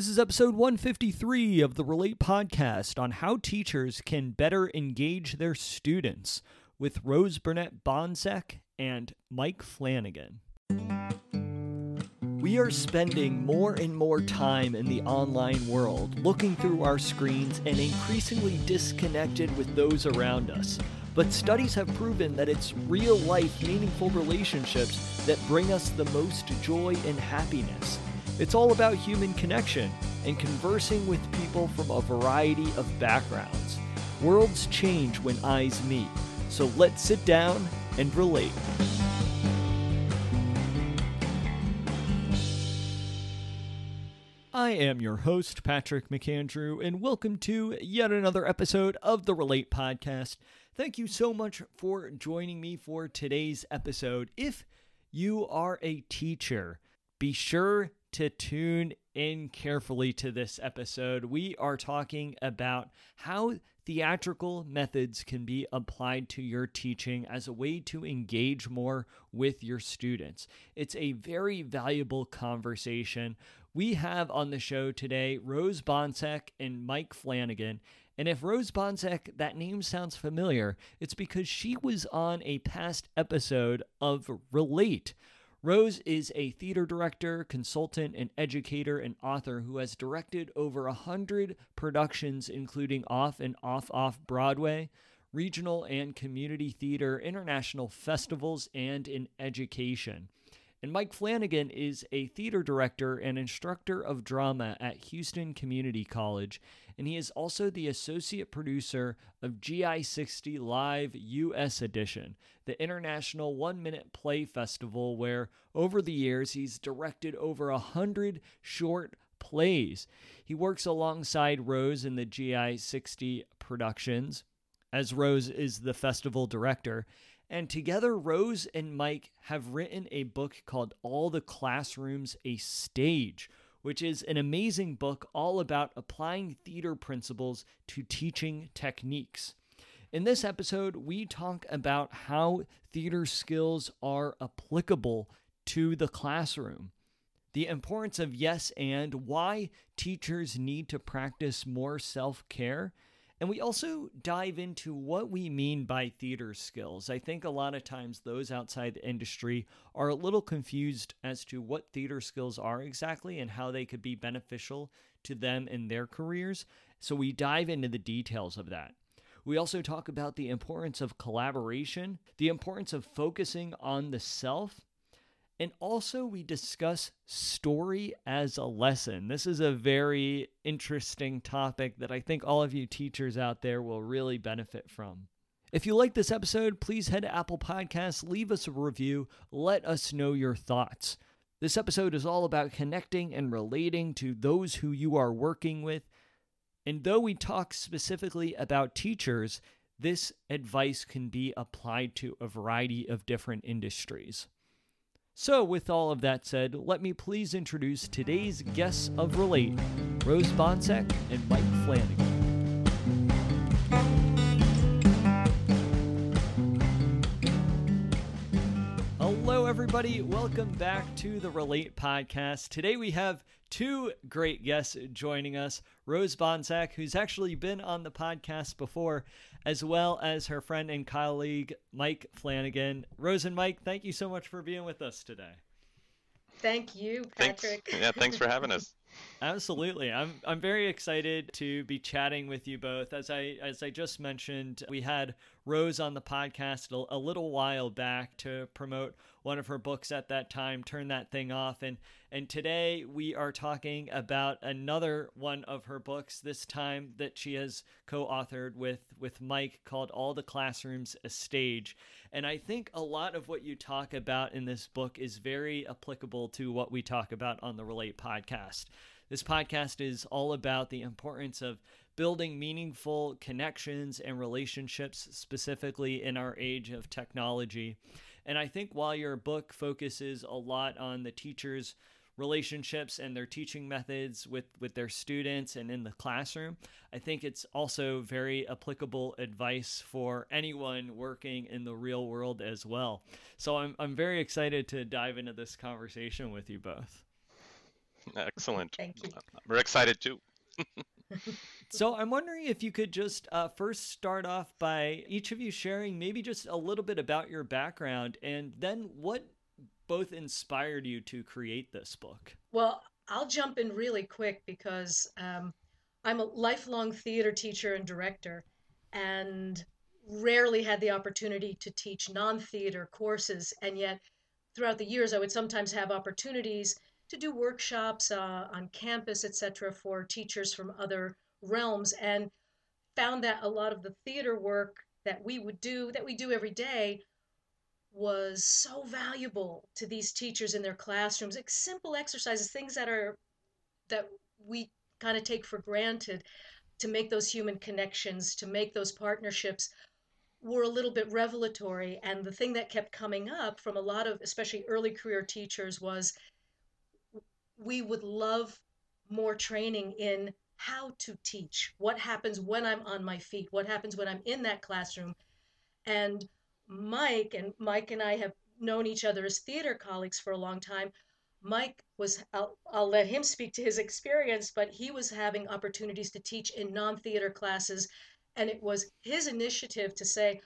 This is episode 153 of the Relate podcast on how teachers can better engage their students with Rose Burnett Bonczek and Mike Flanagan. We are spending more and more time in the online world, looking through our screens and increasingly disconnected with those around us. But studies have proven that it's real life, meaningful relationships that bring us the most joy and happiness. It's all about human connection and conversing with people from a variety of backgrounds. Worlds change when eyes meet, so let's sit down and relate. I am your host, Patrick McAndrew, and welcome to yet another episode of the Relate Podcast. Thank you so much for joining me for today's episode. If you are a teacher, be sure to tune in carefully to this episode. We are talking about how theatrical methods can be applied to your teaching as a way to engage more with your students. It's a very valuable conversation. We have on the show today Rose Bonczek and Mike Flanagan. And if Rose Bonczek, that name sounds familiar, it's because she was on a past episode of Relate. Rose is a theater director, consultant, and educator and author who has directed over a hundred productions, including off and off off Broadway, regional and community theater, international festivals, and in education. And Mike Flanagan is a theater director and instructor of drama at Houston Community College, and he is also the associate producer of GI60 Live US Edition, the international one minute play festival where over the years he's directed over a hundred short plays. He works alongside Rose in the GI60 productions, as Rose is the festival director. And together, Rose and Mike have written a book called All the Classrooms a Stage, which is an amazing book all about applying theater principles to teaching techniques. In this episode, we talk about how theater skills are applicable to the classroom, the importance of yes and, why teachers need to practice more self care and we also dive into what we mean by theater skills. I think a lot of times those outside the industry are a little confused as to what theater skills are exactly and how they could be beneficial to them in their careers. So we dive into the details of that. We also talk about the importance of collaboration, the importance of focusing on the self, and also, we discuss story as a lesson. This is a very interesting topic that I think all of you teachers out there will really benefit from. If you like this episode, please head to Apple Podcasts, leave us a review, let us know your thoughts. This episode is all about connecting and relating to those who you are working with. And though we talk specifically about teachers, this advice can be applied to a variety of different industries. So, with all of that said, let me please introduce today's guests of Relate, Rose Bonczek and Mike Flanagan. Hello, everybody. Welcome back to the Relate podcast. Today we have two great guests joining us Rose Bonczek, who's actually been on the podcast before, as well as her friend and colleague, Mike Flanagan. Rose and Mike, thank you so much for being with us today. Thank you, Patrick. Thanks. Yeah, thanks for having us. Absolutely. I'm I'm very excited to be chatting with you both. As I as I just mentioned, we had Rose on the podcast a, a little while back to promote one of her books at that time, Turn That Thing Off. And and today we are talking about another one of her books, this time that she has co-authored with with Mike called All the Classrooms a Stage. And I think a lot of what you talk about in this book is very applicable to what we talk about on the Relate podcast. This podcast is all about the importance of building meaningful connections and relationships, specifically in our age of technology. And I think while your book focuses a lot on the teachers' relationships and their teaching methods with, with their students and in the classroom, I think it's also very applicable advice for anyone working in the real world as well. So I'm, I'm very excited to dive into this conversation with you both. Excellent. Thank you. We're excited too. so I'm wondering if you could just uh, first start off by each of you sharing maybe just a little bit about your background and then what both inspired you to create this book. Well, I'll jump in really quick because um, I'm a lifelong theater teacher and director and rarely had the opportunity to teach non theater courses. And yet, throughout the years, I would sometimes have opportunities to do workshops uh, on campus, etc., for teachers from other realms, and found that a lot of the theater work that we would do, that we do every day, was so valuable to these teachers in their classrooms. Like simple exercises, things that are that we kind of take for granted to make those human connections, to make those partnerships were a little bit revelatory. And the thing that kept coming up from a lot of, especially early career teachers, was we would love more training in how to teach. What happens when I'm on my feet? What happens when I'm in that classroom? And Mike and Mike and I have known each other as theater colleagues for a long time. Mike was, I'll, I'll let him speak to his experience, but he was having opportunities to teach in non theater classes. And it was his initiative to say,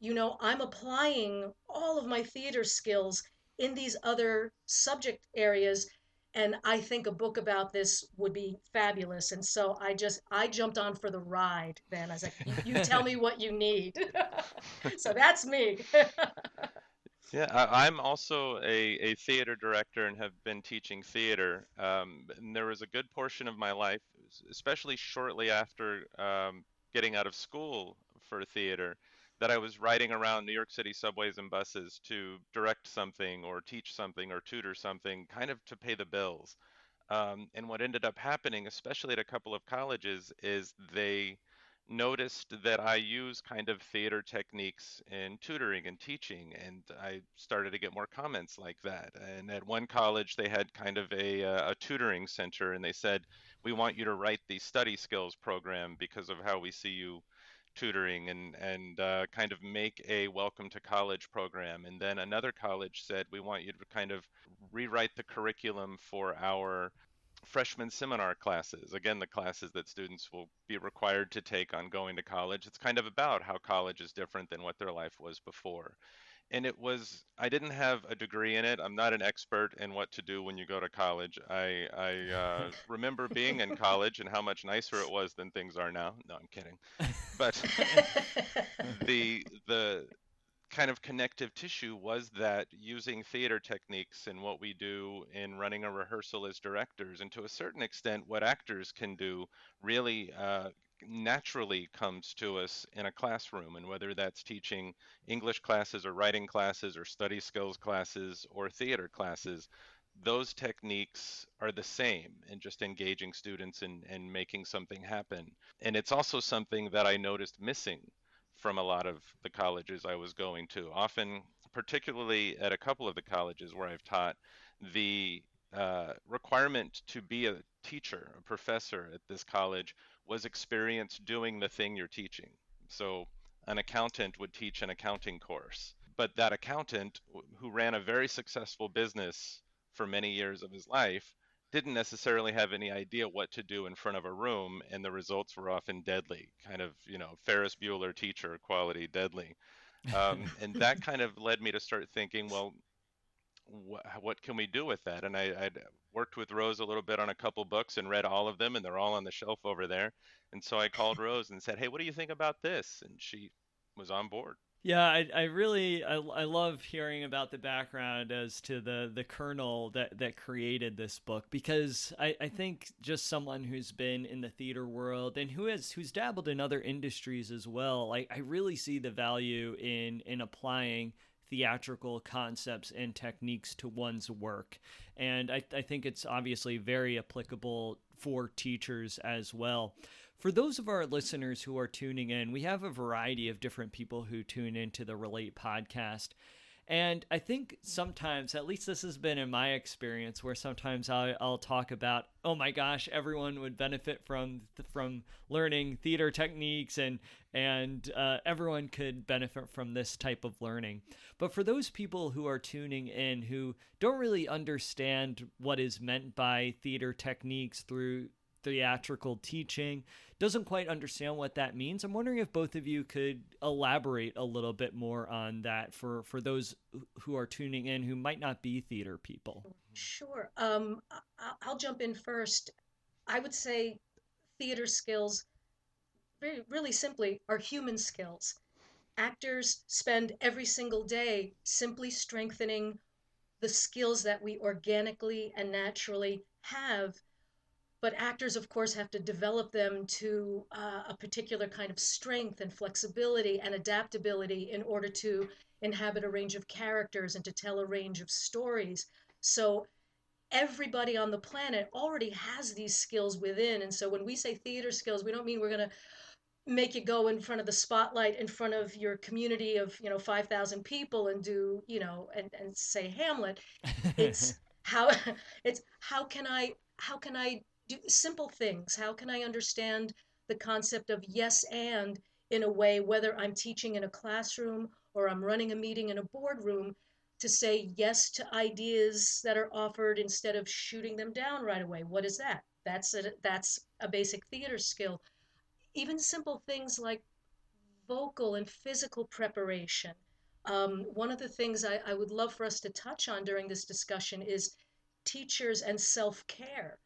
you know, I'm applying all of my theater skills in these other subject areas and I think a book about this would be fabulous. And so I just I jumped on for the ride. Then I was like, "You, tell me what you need." so that's me. yeah, I, am also a, a theater director and have been teaching theater. Um, and there was a good portion of my life, especially shortly after um, getting out of school for theater, that I was riding around New York City subways and buses to direct something or teach something or tutor something, kind of to pay the bills. Um, and what ended up happening, especially at a couple of colleges, is they noticed that I use kind of theater techniques in tutoring and teaching, and I started to get more comments like that. And at one college, they had kind of a, uh, a tutoring center, and they said, "We want you to write the study skills program because of how we see you tutoring and and uh, kind of make a welcome to college program. And then another college said we want you to kind of rewrite the curriculum for our freshman seminar classes. Again the classes that students will be required to take on going to college. It's kind of about how college is different than what their life was before and it was I didn't have a degree in it. I'm not an expert in what to do when you go to college. I I uh, remember being in college and how much nicer it was than things are now. No, I'm kidding. But the the kind of connective tissue was that using theater techniques and what we do in running a rehearsal as directors, and to a certain extent, what actors can do, really uh, naturally comes to us in a classroom, and whether that's teaching English classes or writing classes or study skills classes or theater classes, those techniques are the same in just engaging students and, and making something happen. And it's also something that I noticed missing from a lot of the colleges I was going to. Often, particularly at a couple of the colleges where I've taught, the uh, requirement to be a teacher, a professor at this college was experienced doing the thing you're teaching. So an accountant would teach an accounting course, but that accountant who ran a very successful business for many years of his life didn't necessarily have any idea what to do in front of a room and the results were often deadly kind of you know ferris bueller teacher quality deadly um, and that kind of led me to start thinking well wh- what can we do with that? And I, I'd worked with Rose a little bit on a couple books and read all of them, and they're all on the shelf over there. And so I called Rose and said, "Hey, what do you think about this?" And she was on board. Yeah, I, I really I, I love hearing about the background as to the the kernel that that created this book because I, I think just someone who's been in the theater world and who has who's dabbled in other industries as well, I, I really see the value in in applying theatrical concepts and techniques to one's work. And I, I think it's obviously very applicable for teachers as well. For those of our listeners who are tuning in, we have a variety of different people who tune into the Relate podcast. And I think sometimes, at least this has been in my experience, where sometimes I'll, I'll talk about, oh my gosh, everyone would benefit from from learning theater techniques, and and uh, everyone could benefit from this type of learning. But for those people who are tuning in who don't really understand what is meant by theater techniques through theatrical teaching. Doesn't quite understand what that means. I'm wondering if both of you could elaborate a little bit more on that for for those who are tuning in who might not be theater people. Sure. Um, i'll jump in first. I would say theater skills really simply are human skills. Actors spend every single day simply strengthening the skills that we organically and naturally have but actors of course have to develop them to uh, a particular kind of strength and flexibility and adaptability in order to inhabit a range of characters and to tell a range of stories. So everybody on the planet already has these skills within and so when we say theater skills we don't mean we're going to make you go in front of the spotlight in front of your community of you know 5000 people and do you know and, and say hamlet. It's how it's how can i how can i do simple things. How can I understand the concept of yes and in a way, whether I'm teaching in a classroom or I'm running a meeting in a boardroom, to say yes to ideas that are offered instead of shooting them down right away. What is that? That's a, that's a basic theater skill. Even simple things like vocal and physical preparation. Um, one of the things I, I would love for us to touch on during this discussion is teachers and self care.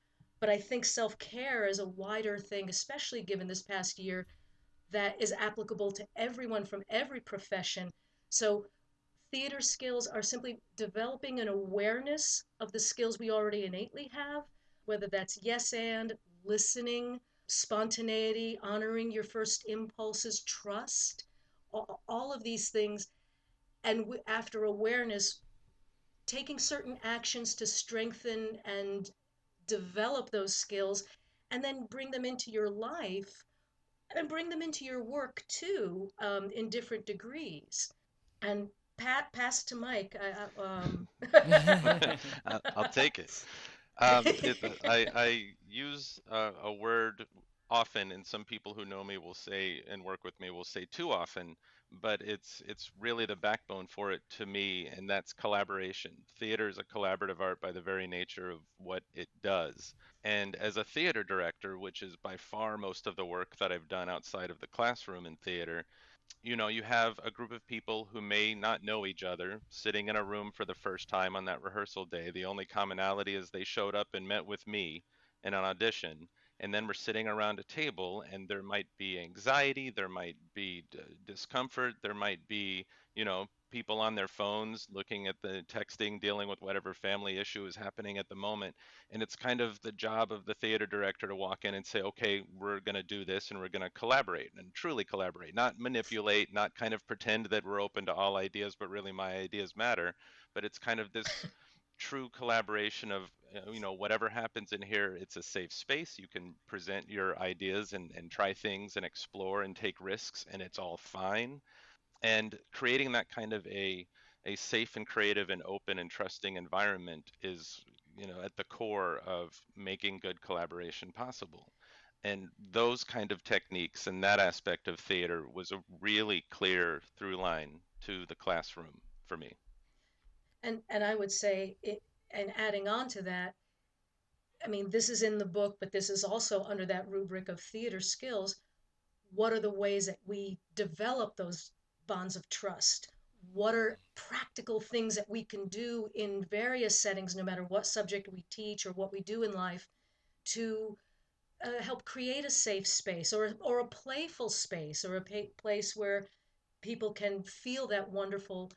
But I think self care is a wider thing, especially given this past year, that is applicable to everyone from every profession. So theater skills are simply developing an awareness of the skills we already innately have, whether that's yes and, listening, spontaneity, honoring your first impulses, trust, all of these things. And after awareness, taking certain actions to strengthen and develop those skills and then bring them into your life and bring them into your work too um, in different degrees. And pat pass to mike. I, um... i'll take it, um, it I, I, use a word often and some people who know me will say and work with me will say too often but it's it's really the backbone for it to me and that's collaboration. Theater is a collaborative art by the very nature of what it does. And as a theater director which is by far most of the work that i've done outside of the classroom in theater you know you have a group of people who may not know each other sitting in a room for the first time on that rehearsal day. The only commonality is they showed up and met with me in an audition and then we're sitting around a table and there might be anxiety there might be d- discomfort there might be you know people on their phones looking at the texting dealing with whatever family issue is happening at the moment. And it's kind of the job of the theater director to walk in and say okay we're going to do this and we're going to collaborate and truly collaborate not manipulate not kind of pretend that we're open to all ideas but really my ideas matter. But it's kind of this true collaboration of uh, you know whatever happens in here it's a safe space. You can present your ideas and, and try things and explore and take risks and it's all fine. And creating that kind of a a safe and creative and open and trusting environment is you know at the core of making good collaboration possible. And those kind of techniques and that aspect of theater was a really clear through line to the classroom for me and and I would say it, and adding on to that, I mean, this is in the book, but this is also under that rubric of theater skills. What are the ways that we develop those bonds of trust? What are practical things that we can do in various settings, no matter what subject we teach or what we do in life, to uh, help create a safe space or, or a playful space or a pa- place where people can feel that wonderful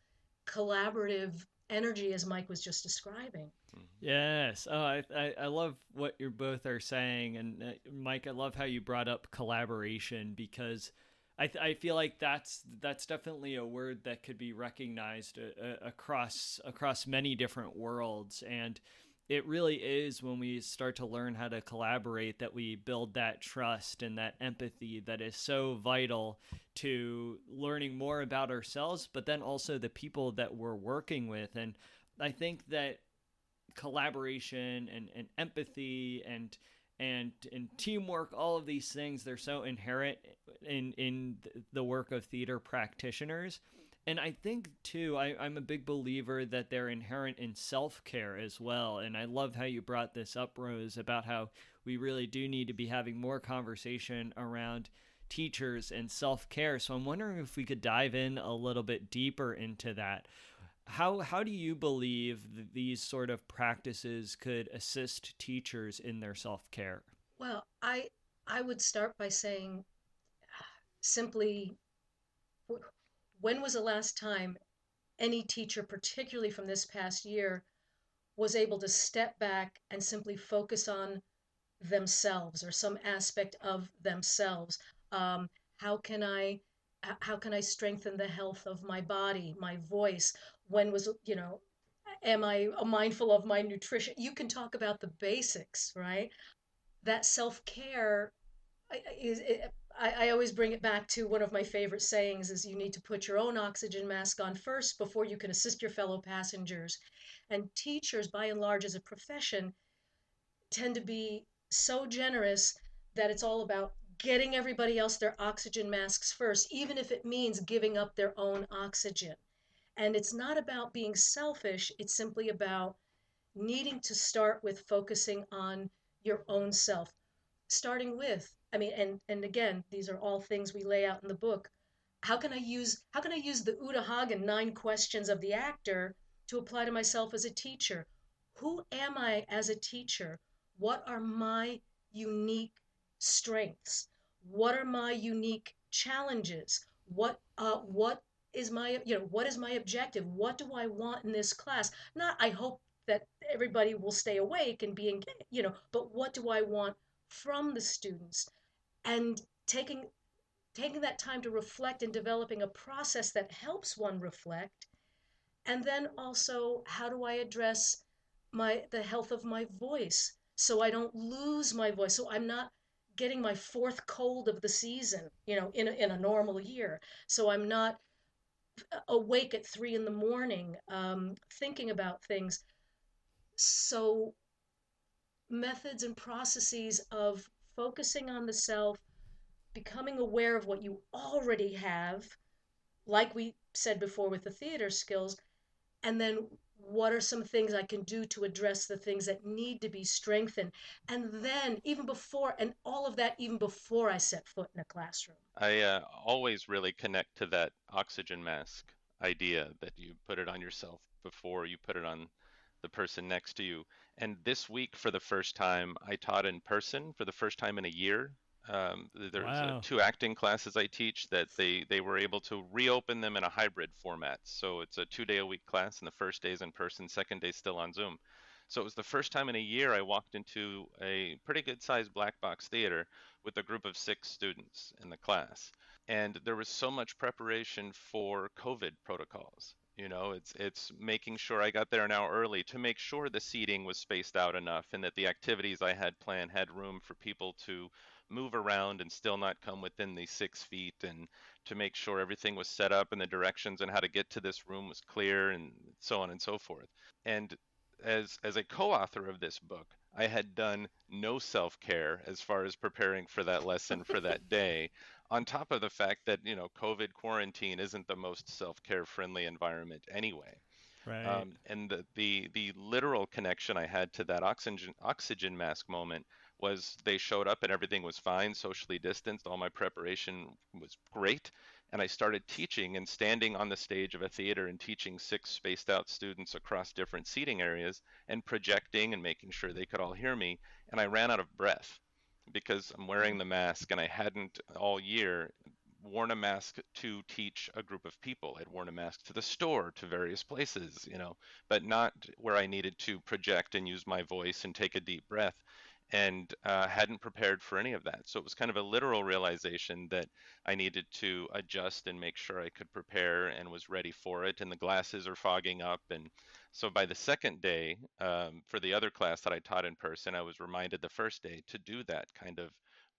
collaborative energy as Mike was just describing. Mm-hmm. Yes. Oh, I, I, I love what you both are saying. And uh, Mike, I love how you brought up collaboration because I, th- I feel like that's that's definitely a word that could be recognized uh, uh, across across many different worlds. And it really is when we start to learn how to collaborate that we build that trust and that empathy that is so vital to learning more about ourselves, but then also the people that we're working with. And I think that collaboration and, and empathy and and and teamwork all of these things they're so inherent in in the work of theater practitioners and I think too, I, I'm a big believer that they're inherent in self care as well. And I love how you brought this up, Rose, about how we really do need to be having more conversation around teachers and self care. So I'm wondering if we could dive in a little bit deeper into that. How how do you believe these sort of practices could assist teachers in their self care? Well, I I would start by saying uh, simply when was the last time any teacher, particularly from this past year, was able to step back and simply focus on themselves or some aspect of themselves? Um, how can I how can I strengthen the health of my body, my voice? When was you know am I mindful of my nutrition? You can talk about the basics, right? That self care is, I, I always bring it back to one of my favorite sayings is you need to put your own oxygen mask on first before you can assist your fellow passengers. And teachers, by and large, as a profession, tend to be so generous that it's all about getting everybody else their oxygen masks first, even if it means giving up their own oxygen. And it's not about being selfish, it's simply about needing to start with focusing on your own self, starting with I mean, and and again, these are all things we lay out in the book. How can I use how can I use the Uta Hagen nine questions of the actor to apply to myself as a teacher? Who am I as a teacher? What are my unique strengths? What are my unique challenges? What uh, what is my you know what is my objective? What do I want in this class? Not I hope that everybody will stay awake and be engaged, you know, but what do I want from the students? and taking taking that time to reflect and developing a process that helps one reflect and then also how do i address my the health of my voice so i don't lose my voice so i'm not getting my fourth cold of the season you know in a, in a normal year so i'm not awake at three in the morning um, thinking about things so methods and processes of focusing on the self, becoming aware of what you already have, like we said before with the theater skills, and then what are some things I can do to address the things that need to be strengthened? And then, even before, and all of that, even before I set foot in a classroom. I uh, always really connect to that oxygen mask idea that you put it on yourself before you put it on the person next to you. And this week, for the first time, I taught in person for the first time in a year. Um, there's wow. uh, two acting classes I teach that they, they were able to reopen them in a hybrid format. So it's a two day a week class, and the first day is in person, second day still on Zoom. So it was the first time in a year I walked into a pretty good sized black box theater with a group of six students in the class. And there was so much preparation for COVID protocols. You know, it's it's making sure I got there an hour early to make sure the seating was spaced out enough and that the activities I had planned had room for people to move around and still not come within the six feet and to make sure everything was set up and the directions and how to get to this room was clear and so on and so forth. And as as a co-author of this book, I had done no self-care as far as preparing for that lesson for that day on top of the fact that you know covid quarantine isn't the most self-care friendly environment anyway. Right. Um, and the, the the literal connection i had to that oxygen oxygen mask moment was they showed up and everything was fine socially distanced all my preparation was great and i started teaching and standing on the stage of a theater and teaching six spaced out students across different seating areas and projecting and making sure they could all hear me and i ran out of breath because I'm wearing the mask and I hadn't all year worn a mask to teach a group of people. I'd worn a mask to the store, to various places, you know, but not where I needed to project and use my voice and take a deep breath. And uh, hadn't prepared for any of that. So it was kind of a literal realization that I needed to adjust and make sure I could prepare and was ready for it. And the glasses are fogging up. And so by the second day, um, for the other class that I taught in person, I was reminded the first day to do that kind of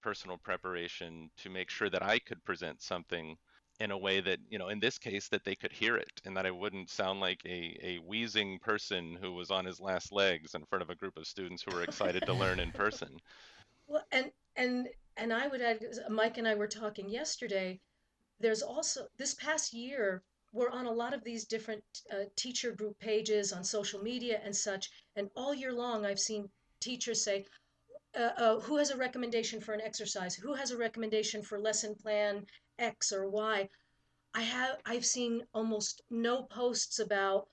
personal preparation to make sure that I could present something in a way that you know in this case that they could hear it and that i wouldn't sound like a, a wheezing person who was on his last legs in front of a group of students who were excited to learn in person. Well and and and i would add mike and i were talking yesterday there's also this past year we're on a lot of these different uh, teacher group pages on social media and such and all year long i've seen teachers say uh, uh, who has a recommendation for an exercise? Who has a recommendation for lesson plan X or Y. I have I've seen almost no posts about,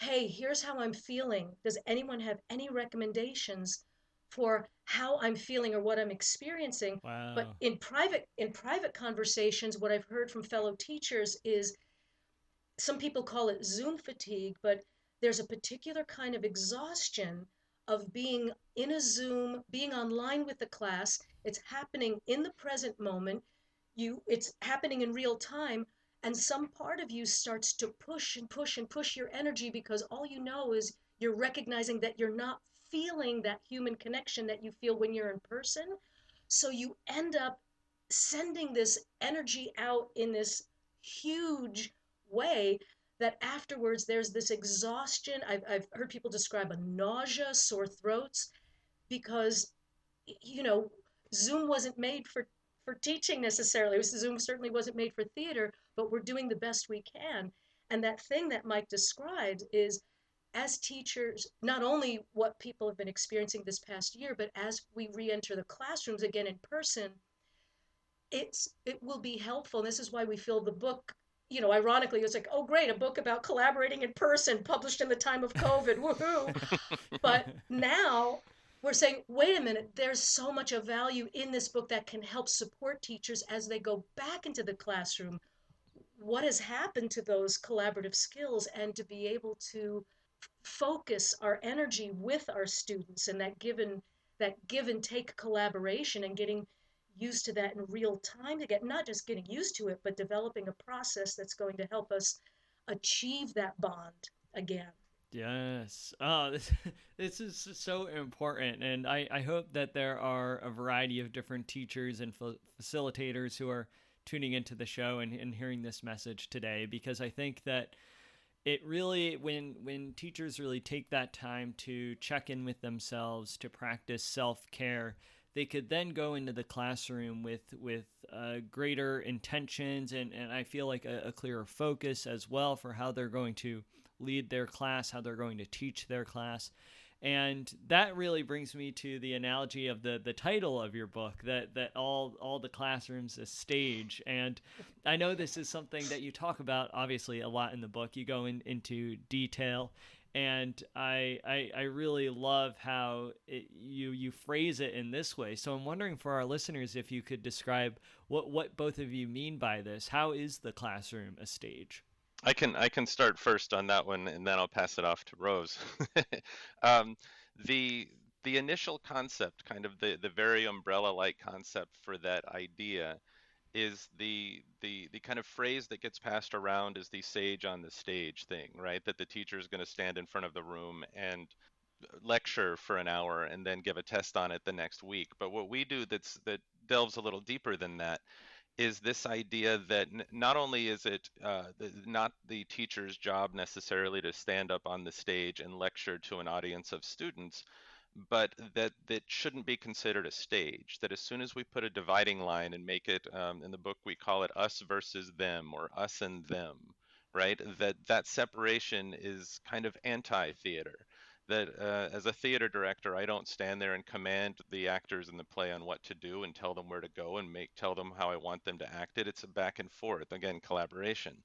hey, here's how I'm feeling. Does anyone have any recommendations for how I'm feeling or what I'm experiencing? Wow. But in private in private conversations, what I've heard from fellow teachers is some people call it Zoom fatigue, but there's a particular kind of exhaustion of being in a Zoom, being online with the class. It's happening in the present moment you it's happening in real time and some part of you starts to push and push and push your energy because all you know is you're recognizing that you're not feeling that human connection that you feel when you're in person. So you end up sending this energy out in this huge way that afterwards there's this exhaustion. I've, I've heard people describe a nausea sore throats because you know zoom wasn't made for for teaching necessarily. Zoom certainly wasn't made for theater, but we're doing the best we can. And that thing that Mike described is as teachers, not only what people have been experiencing this past year, but as we re-enter the classrooms again in person, it's it will be helpful. And this is why we feel the book, you know, ironically, it's like, oh great, a book about collaborating in person published in the time of COVID. Woohoo. but now we're saying, wait a minute, there's so much of value in this book that can help support teachers as they go back into the classroom. What has happened to those collaborative skills and to be able to focus our energy with our students and that given that give and take collaboration and getting used to that in real time to get not just getting used to it but developing a process that's going to help us achieve that bond again Yes. Oh, this, this is so important. And I, I hope that there are a variety of different teachers and facilitators who are tuning into the show and, and hearing this message today because I think that it really when when teachers really take that time to check in with themselves to practice self-care they could then go into the classroom with with uh, greater intentions and, and I feel like a, a clearer focus as well for how they're going to lead their class, how they're going to teach their class. And that really brings me to the analogy of the, the title of your book that, that all all the classrooms a stage. And I know this is something that you talk about obviously a lot in the book. You go in, into detail and I, I, I really love how it, you you phrase it in this way. So I'm wondering for our listeners if you could describe what what both of you mean by this. How is the classroom a stage? I can I can start first on that one, and then I'll pass it off to Rose. um, the the initial concept, kind of the the very umbrella-like concept for that idea, is the the the kind of phrase that gets passed around is the sage on the stage thing, right? That the teacher is going to stand in front of the room and lecture for an hour and then give a test on it the next week. But what we do that's that delves a little deeper than that is this idea that n- not only is it uh, the, not the teacher's job necessarily to stand up on the stage and lecture to an audience of students, but that that shouldn't be considered a stage. That as soon as we put a dividing line and make it um, in the book, we call it us versus them or us and them, right? That that separation is kind of anti-theater that uh, as a theater director, I don't stand there and command the actors in the play on what to do and tell them where to go and make tell them how I want them to act it. It's a back and forth, again, collaboration.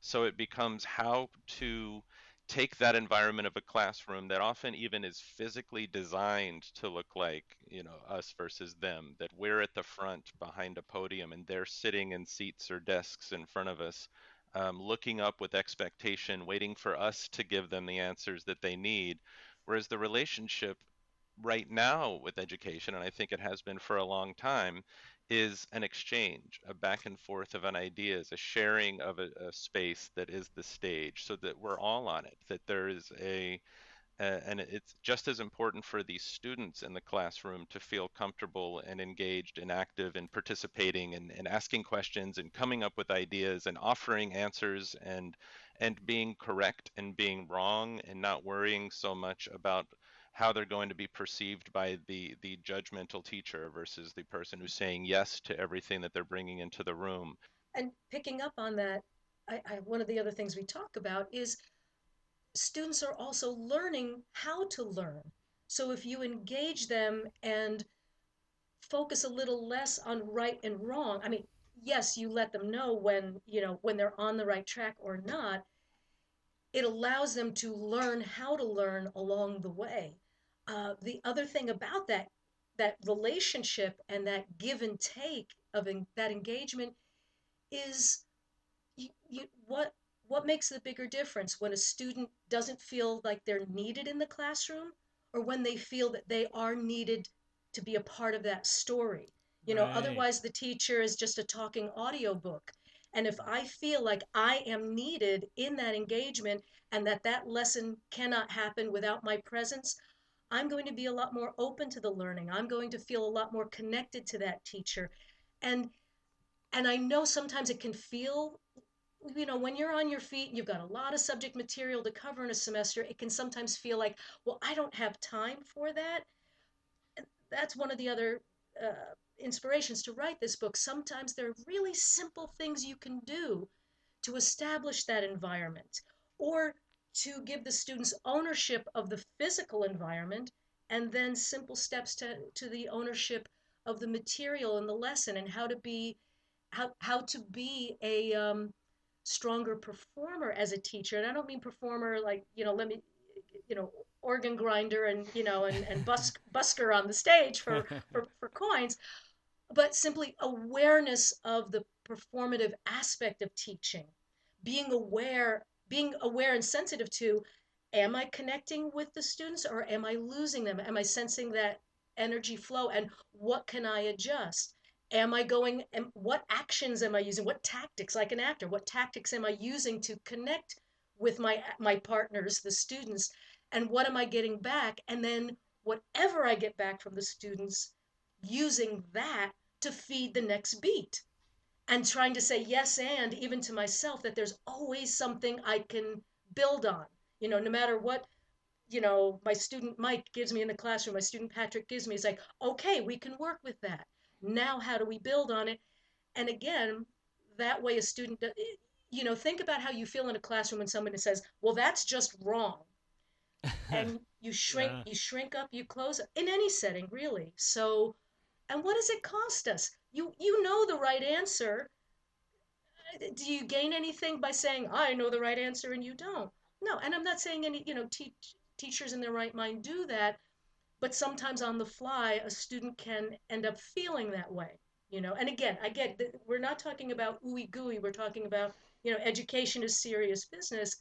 So it becomes how to take that environment of a classroom that often even is physically designed to look like you know us versus them that we're at the front behind a podium and they're sitting in seats or desks in front of us um, looking up with expectation waiting for us to give them the answers that they need Whereas the relationship right now with education, and I think it has been for a long time, is an exchange, a back and forth of an ideas, a sharing of a, a space that is the stage, so that we're all on it. That there is a uh, and it's just as important for these students in the classroom to feel comfortable and engaged and active and participating and, and asking questions and coming up with ideas and offering answers and and being correct and being wrong and not worrying so much about how they're going to be perceived by the the judgmental teacher versus the person who's saying yes to everything that they're bringing into the room. And picking up on that I, I, one of the other things we talk about is students are also learning how to learn. So if you engage them and focus a little less on right and wrong, I mean, yes, you let them know when, you know, when they're on the right track or not. It allows them to learn how to learn along the way. Uh, the other thing about that that relationship and that give and take of en- that engagement is you, you, what what makes the bigger difference when a student doesn't feel like they're needed in the classroom or when they feel that they are needed to be a part of that story? You know, right. otherwise the teacher is just a talking audiobook. And if I feel like I am needed in that engagement and that that lesson cannot happen without my presence, I'm going to be a lot more open to the learning. I'm going to feel a lot more connected to that teacher. And and I know sometimes it can feel you know, when you're on your feet you've got a lot of subject material to cover in a semester, it can sometimes feel like, well, I don't have time for that. And that's one of the other uh, inspirations to write this book. Sometimes there are really simple things you can do to establish that environment or to give the students ownership of the physical environment and then simple steps to, to the ownership of the material and the lesson and how to be how, how to be a um, stronger performer as a teacher. And I don't mean performer like, you know, let me, you know, organ grinder and, you know, and, and busk, busker on the stage for, for, for coins, but simply awareness of the performative aspect of teaching, being aware, being aware and sensitive to, am I connecting with the students or am I losing them? Am I sensing that energy flow and what can I adjust? Am I going, am, what actions am I using? What tactics, like an actor, what tactics am I using to connect with my, my partners, the students? And what am I getting back? And then whatever I get back from the students, using that to feed the next beat and trying to say yes and even to myself that there's always something I can build on. You know, no matter what, you know, my student Mike gives me in the classroom, my student Patrick gives me, it's like, okay, we can work with that. Now, how do we build on it? And again, that way a student, uh, you know, think about how you feel in a classroom when somebody says, well, that's just wrong. and you shrink, yeah. you shrink up, you close in any setting, really. So, and what does it cost us? You, you know the right answer. Uh, do you gain anything by saying, I know the right answer and you don't? No. And I'm not saying any, you know, teach, teachers in their right mind do that but sometimes on the fly a student can end up feeling that way you know? And again i get that we're not talking about ooey gooey we're talking about you know education is serious business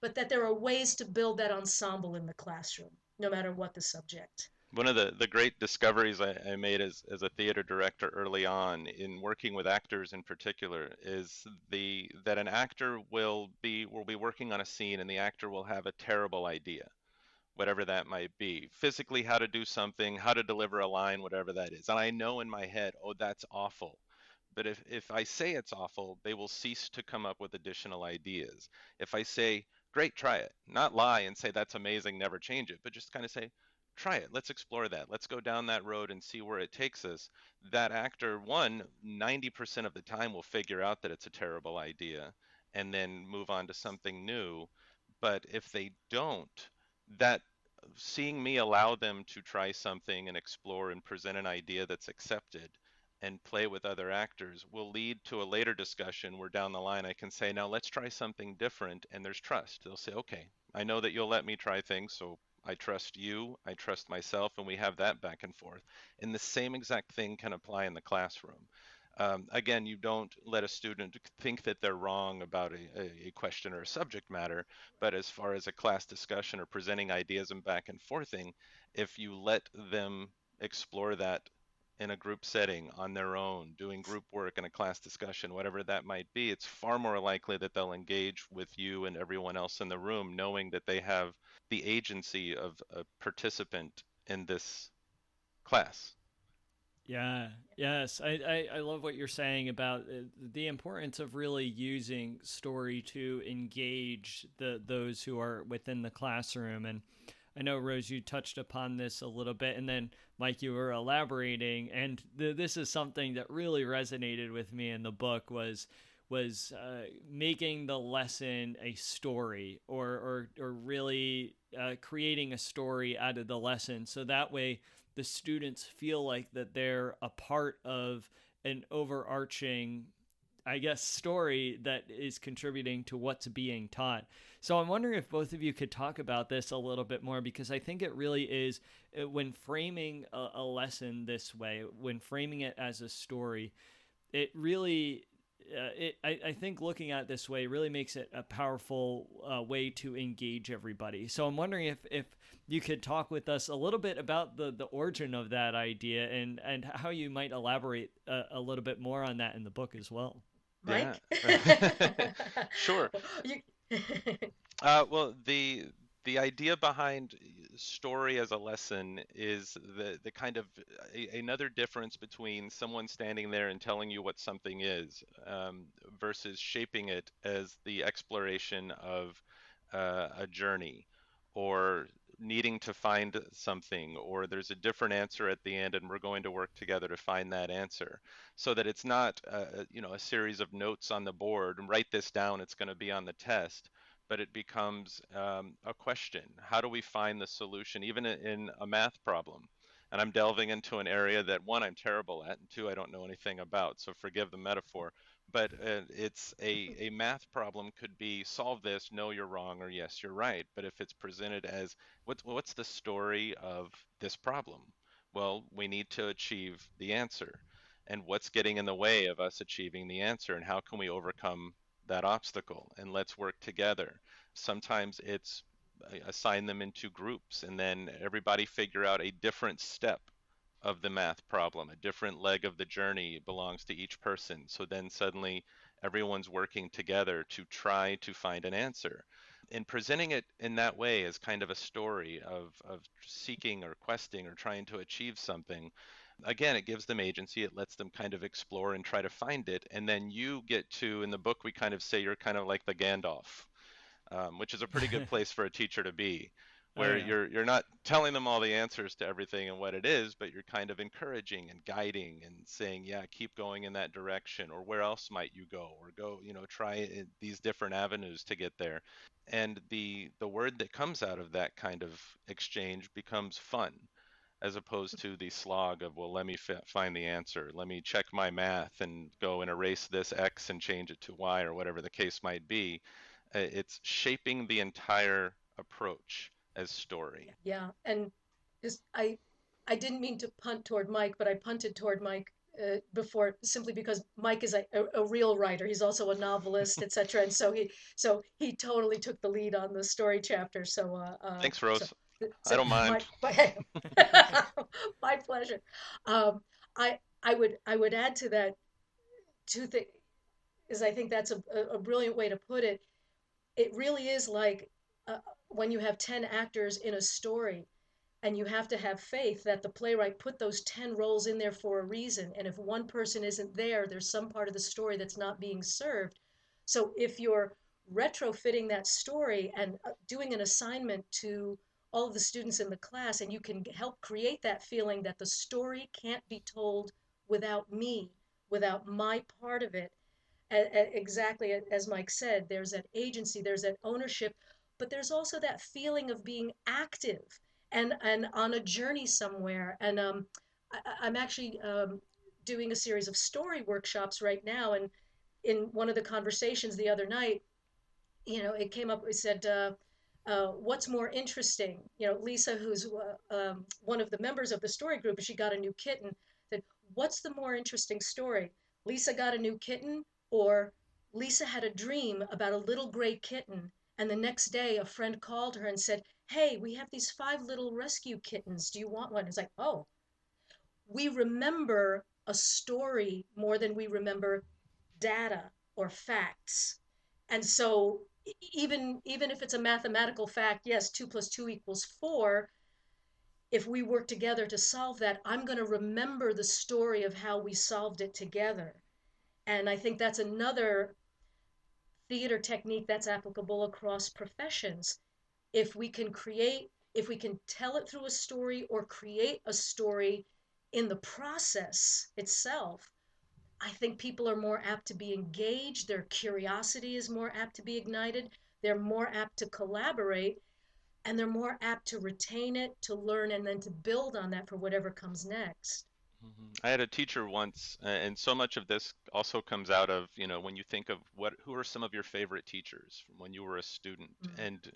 but that there are ways to build that ensemble in the classroom no matter what the subject. One of the, the great discoveries I, I made as, as a theater director early on in working with actors in particular is the that an actor will be will be working on a scene and the actor will have a terrible idea whatever that might be. Physically, how to do something, how to deliver a line, whatever that is. And I know in my head, oh, that's awful. But if, if I say it's awful, they will cease to come up with additional ideas. If I say, great, try it, not lie and say that's amazing, never change it, but just kind of say, try it, let's explore that, let's go down that road and see where it takes us. That actor, one, 90% of the time will figure out that it's a terrible idea and then move on to something new. But if they don't, that seeing me allow them to try something and explore and present an idea that's accepted and play with other actors will lead to a later discussion where down the line I can say, now let's try something different, and there's trust. They'll say, okay, I know that you'll let me try things, so I trust you, I trust myself, and we have that back and forth. And the same exact thing can apply in the classroom. Um, again, you don't let a student think that they're wrong about a, a, question or a subject matter, but as far as a class discussion or presenting ideas and back and forthing, if you let them explore that in a group setting on their own, doing group work in a class discussion, whatever that might be, it's far more likely that they'll engage with you and everyone else in the room, knowing that they have the agency of a participant in this class. Yeah, yes. I, I, I, love what you're saying about uh, the importance of really using story to engage the those who are within the classroom. And I know, Rose, you touched upon this a little bit, and then Mike, you were elaborating. And th- this is something that really resonated with me in the book was was uh, making the lesson a story or or, or really uh, creating a story out of the lesson so that way the students feel like that they're a part of an overarching I guess story that is contributing to what's being taught. So I'm wondering if both of you could talk about this a little bit more because I think it really is uh, when framing a, a lesson this way, when framing it as a story, it really uh, it, I, I, think looking at it this way really makes it a powerful uh, way to engage everybody. So I'm wondering if, if you could talk with us a little bit about the, the origin of that idea and, and how you might elaborate a, a little bit more on that in the book as well. Mike? Yeah. sure. uh, well, the the idea behind story as a lesson is the, the kind of a, another difference between someone standing there and telling you what something is um, versus shaping it as the exploration of uh, a journey or needing to find something or there's a different answer at the end and we're going to work together to find that answer. So that it's not uh, you know a series of notes on the board write this down it's going to be on the test but it becomes um, a question. How do we find the solution, even in a math problem? And I'm delving into an area that one, I'm terrible at, and two, I don't know anything about. So forgive the metaphor. But uh, it's a, a math problem could be solve this, no, you're wrong, or yes, you're right. But if it's presented as what's, what's the story of this problem? Well, we need to achieve the answer. And what's getting in the way of us achieving the answer? And how can we overcome that obstacle and let's work together. Sometimes it's uh, assign them into groups and then everybody figure out a different step of the math problem. A different leg of the journey belongs to each person. So then suddenly everyone's working together to try to find an answer. In presenting it in that way as kind of a story of, of seeking or questing or trying to achieve something, again, it gives them agency. It lets them kind of explore and try to find it. And then you get to, in the book, we kind of say you're kind of like the Gandalf, um, which is a pretty good place for a teacher to be, oh, where oh, yeah. you're you're not telling them all the answers to everything and what it is, but you're kind of encouraging and guiding and saying, yeah, keep going in that direction, or where else might you go, or go, you know, try these different avenues to get there. And the the word that comes out of that kind of exchange becomes fun as opposed to the slog of well let me f- find the answer let me check my math and go and erase this x and change it to y or whatever the case might be uh, it's shaping the entire approach as story yeah and just i i didn't mean to punt toward mike but i punted toward mike uh, before simply because Mike is a, a, a, real writer. He's also a novelist, etc. And so he so he totally took the lead on the story chapter. So uh, uh, thanks, Rose. So, I don't mind. My, my pleasure. Um, I I would I would add to that two things. Is I think that's a, a brilliant way to put it. It really is like uh, when you have ten actors in a story, and you have to have faith that the playwright put those 10 roles in there for a reason and if one person isn't there there's some part of the story that's not being served so if you're retrofitting that story and uh, doing an assignment to all of the students in the class and you can help create that feeling that the story can't be told without me without my part of it. Exactly as mike said there's that agency there's that ownership but there's also that feeling of being active and and on a journey somewhere. And um, I, am actually um, doing a series of story workshops right now and in one of the conversations the other night you know it came up we said uh, uh, what's more interesting? You know, Lisa, who's uh, um, one of the members of the story group, she got a new kitten. Said, "What's the more interesting story? Lisa got a new kitten, or Lisa had a dream about a little gray kitten, and the next day a friend called her and said, Hey, we have these five little rescue kittens. Do you want one? It's like, oh. We remember a story more than we remember data or facts. And so even even if it's a mathematical fact, yes, two plus two equals four, if we work together to solve that, I'm going to remember the story of how we solved it together. And I think that's another theater technique that's applicable across professions. If we can create, if we can tell it through a story or create a story in the process itself, I think people are more apt to be engaged, their curiosity is more apt to be ignited, they're more apt to collaborate, and they're more apt to retain it, to learn, and then to build on that for whatever comes next. Mm-hmm. I had a teacher once, and so much of this also comes out of you know when you think of what who are some of your favorite teachers from when you were a student, mm-hmm. and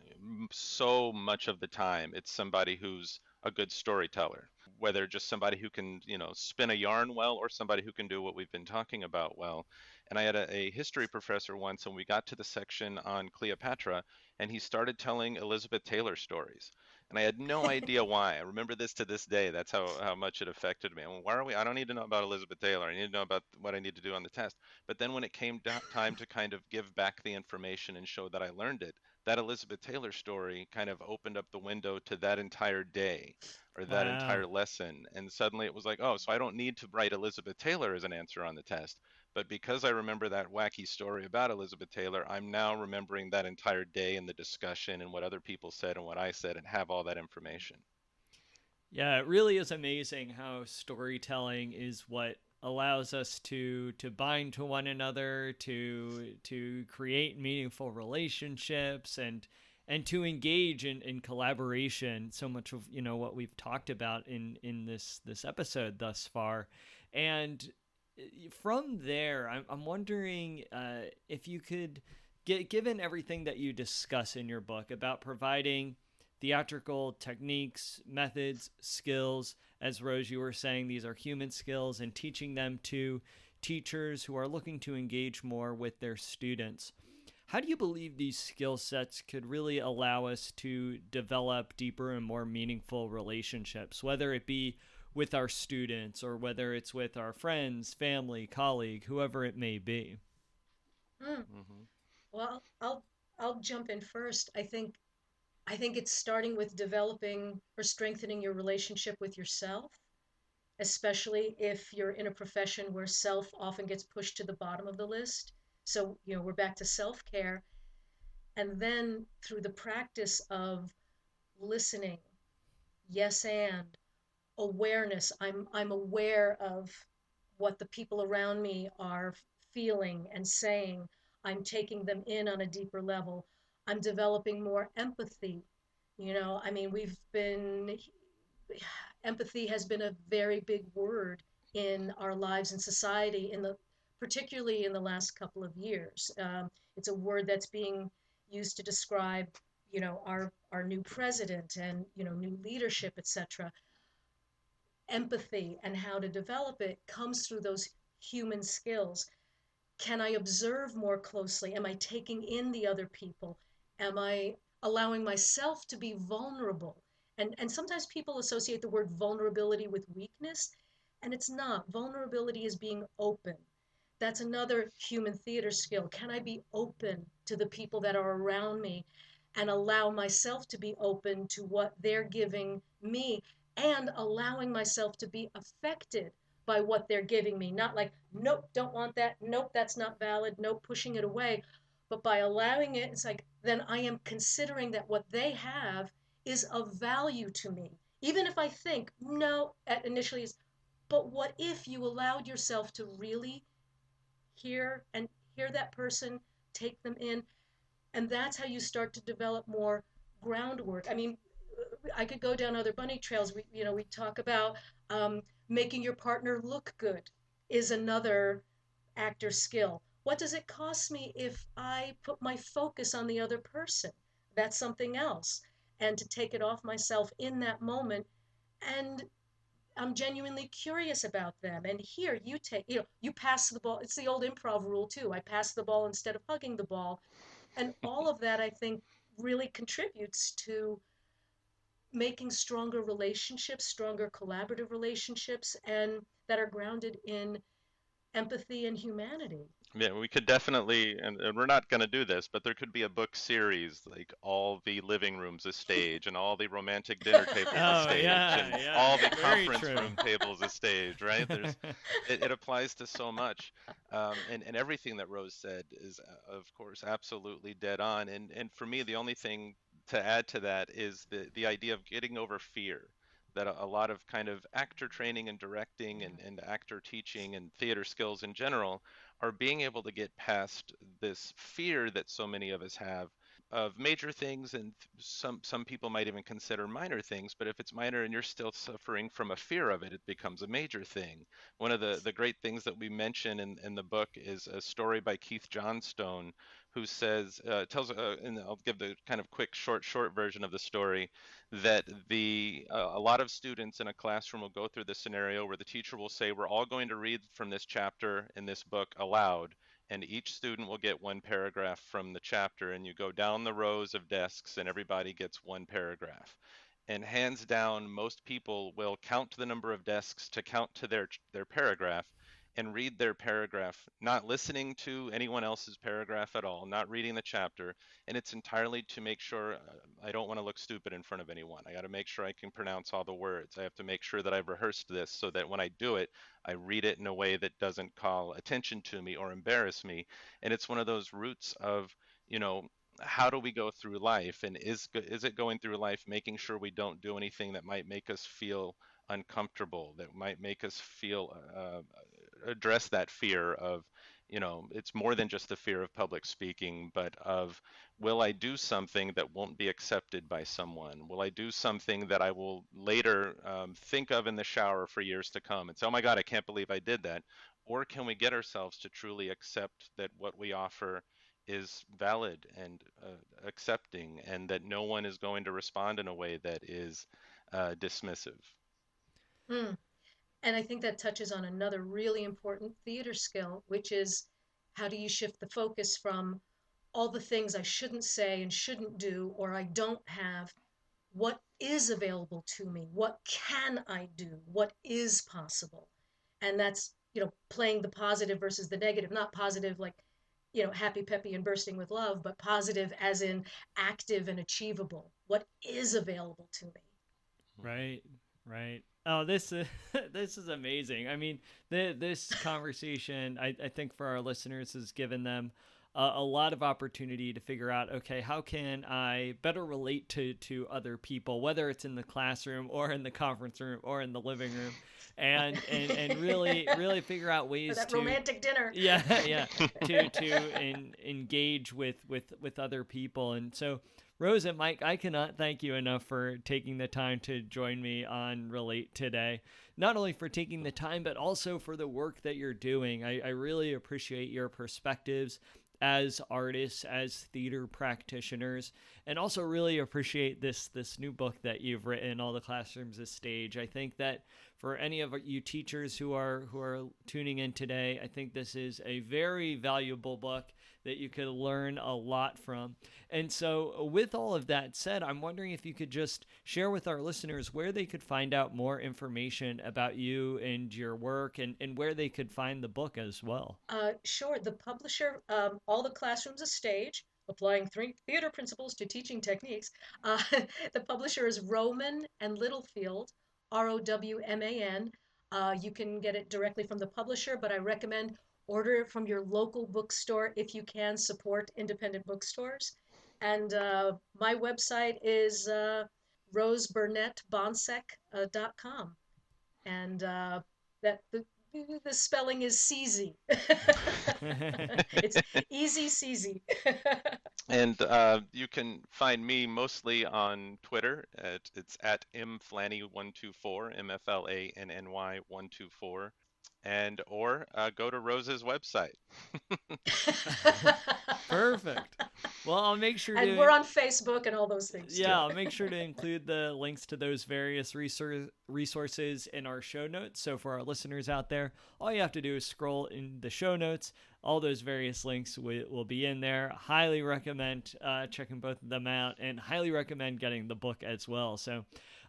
so much of the time it's somebody who's a good storyteller, whether just somebody who can you know spin a yarn well or somebody who can do what we've been talking about well. And I had a, a history professor once, and we got to the section on Cleopatra, and he started telling Elizabeth Taylor stories and I had no idea why. I remember this to this day. That's how, how much it affected me. Well, why are we? I don't need to know about Elizabeth Taylor. I need to know about what I need to do on the test. But then when it came time to kind of give back the information and show that I learned it, that Elizabeth Taylor story kind of opened up the window to that entire day or that wow. entire lesson. And suddenly it was like, oh, so I don't need to write Elizabeth Taylor as an answer on the test. But because I remember that wacky story about Elizabeth Taylor, I'm now remembering that entire day and the discussion and what other people said and what I said and have all that information. Yeah, it really is amazing how storytelling is what allows us to to bind to one another, to to create meaningful relationships and and to engage in, in collaboration. So much of you know what we've talked about in in this this episode thus far. And from there, I'm, I'm wondering uh, if you could, get, given everything that you discuss in your book about providing theatrical techniques, methods, skills, as Rose, you were saying, these are human skills, and teaching them to teachers who are looking to engage more with their students. How do you believe these skill sets could really allow us to develop deeper and more meaningful relationships, whether it be with our students or whether it's with our friends, family, colleague, whoever it may be. Mm. Mm-hmm. Well, I'll I'll jump in first. I think I think it's starting with developing or strengthening your relationship with yourself, especially if you're in a profession where self often gets pushed to the bottom of the list. So, you know, we're back to self-care. And then through the practice of listening, yes and awareness. I'm I'm aware of what the people around me are feeling and saying. I'm taking them in on a deeper level. I'm developing more empathy. You know, I mean, we've been empathy has been a very big word in our lives and society in the particularly in the last couple of years. Um, it's a word that's being used to describe, you know, our our new president and you know new leadership, etc empathy and how to develop it comes through those human skills. Can I observe more closely? Am I taking in the other people? Am I allowing myself to be vulnerable? And, and sometimes people associate the word vulnerability with weakness, and it's not. Vulnerability is being open. That's another human theater skill. Can I be open to the people that are around me and allow myself to be open to what they're giving me and allowing myself to be affected by what they're giving me. Not like, nope, don't want that. Nope, that's not valid. Nope, pushing it away. But by allowing it, it's like, then I am considering that what they have is of value to me. Even if I think, no, at initially is, but what if you allowed yourself to really hear and hear that person, take them in? And that's how you start to develop more groundwork. I mean, I could go down other bunny trails. We, you know, we talk about um, making your partner look good is another actor skill. What does it cost me if I put my focus on the other person? That's something else. And to take it off myself in that moment and I'm genuinely curious about them. And here you take, you know, you pass the ball. It's the old improv rule too. I pass the ball instead of hugging the ball. And all of that, I think, really contributes to making stronger relationships, stronger collaborative relationships, and that are grounded in empathy and humanity. Yeah, we could definitely, and, and we're not going to do this, but there could be a book series like all the living rooms a stage, and all the romantic dinner tables a Oh, stage, yeah, and yeah, all the very conference true. room tables a stage, right? There's, it, it applies to so much, um, and and everything that Rose said is, uh, of course, absolutely dead on. And and for me, the only thing to add to that is the the idea of getting over fear that a, lot of kind of actor training and directing and, and actor teaching and theater skills in general are being able to get past this fear that so many of us have of major things and some some people might even consider minor things but if it's minor and you're still suffering from a fear of it it becomes a major thing. One of the the great things that we mention in, in the book is a story by keith johnstone who says uh, tells uh, and i'll give the kind of quick short short version of the story that the uh, a lot of students in a classroom will go through this scenario where the teacher will say we're all going to read from this chapter in this book aloud and each student will get one paragraph from the chapter and you go down the rows of desks and everybody gets one paragraph. And hands down most people will count the number of desks to count to their their paragraph and read their paragraph not listening to anyone else's paragraph at all not reading the chapter and it's entirely to make sure uh, I don't want to look stupid in front of anyone. I got to make sure I can pronounce all the words. I have to make sure that I've rehearsed this so that when I do it, I read it in a way that doesn't call attention to me or embarrass me. And it's one of those roots of, you know, how do we go through life and is is it going through life making sure we don't do anything that might make us feel uncomfortable that might make us feel uh, address that fear of you know it's more than just the fear of public speaking but of will i do something that won't be accepted by someone? Will i do something that i will later um, think of in the shower for years to come and say oh my god i can't believe i did that or can we get ourselves to truly accept that what we offer is valid and uh, accepting and that no one is going to respond in a way that is uh, dismissive? Mm. And I think that touches on another really important theater skill, which is how do you shift the focus from all the things I shouldn't say and shouldn't do or I don't have? What is available to me? What can I do? What is possible? And that's, you know, playing the positive versus the negative, not positive like, you know, happy, peppy, and bursting with love, but positive as in active and achievable. What is available to me? Right, right. Oh, this is this is amazing. I mean, the, this conversation, I, I think for our listeners, has given them a, a lot of opportunity to figure out, okay, how can I better relate to to other people, whether it's in the classroom or in the conference room or in the living room, and and, and really really figure out ways that to romantic dinner. yeah yeah to to in, engage with with with other people and so Rose and Mike, I cannot thank you enough for taking the time to join me on Relate today. Not only for taking the time, but also for the work that you're doing. I, I really appreciate your perspectives as artists, as theater practitioners, and also really appreciate this this new book that you've written, All the Classrooms a Stage. I think that for any of you teachers who are who are tuning in today, I think this is a very valuable book that you could learn a lot from. And so, with all of that said, I'm wondering if you could just share with our listeners where they could find out more information about you and your work and, and where they could find the book as well. Uh, sure. The publisher, um, All the Classrooms a Stage, applying three theater principles to teaching techniques. Uh, the publisher is Rowman and Littlefield, R O W M A N. Uh, you can get it directly from the publisher, but I recommend order it from your local bookstore if you can support independent bookstores. And uh, my website is uh, roseburnettbonczek.com. And uh, that the, the spelling is CZ. it's easy CZ. And uh, you can find me mostly on Twitter. At, it's at mflanny124, M F L A N N Y 124. And or uh, go to Rose's website. Perfect. Well, I'll make sure and to. we're on Facebook and all those things. Yeah, too. I'll make sure to include the links to those various resor- resources in our show notes. So for our listeners out there, all you have to do is scroll in the show notes. All those various links will, will be in there. Highly recommend uh, checking both of them out, and highly recommend getting the book as well. So.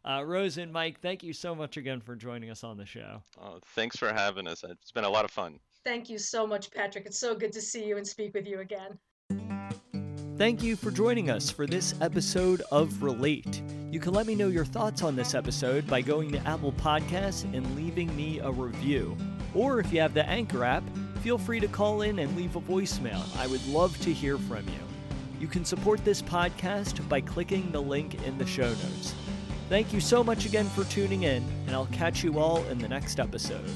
Uh, Rose and Mike, thank you so much again for joining us on the show. Oh, thanks for having us. It's been a lot of fun. Thank you so much, Patrick. It's so good to see you and speak with you again. Thank you for joining us for this episode of Relate. You can let me know your thoughts on this episode by going to Apple Podcasts and leaving me a review. Or if you have the Anchor app, feel free to call in and leave a voicemail. I would love to hear from you. You can support this podcast by clicking the link in the show notes. Thank you so much again for tuning in, and I'll catch you all in the next episode.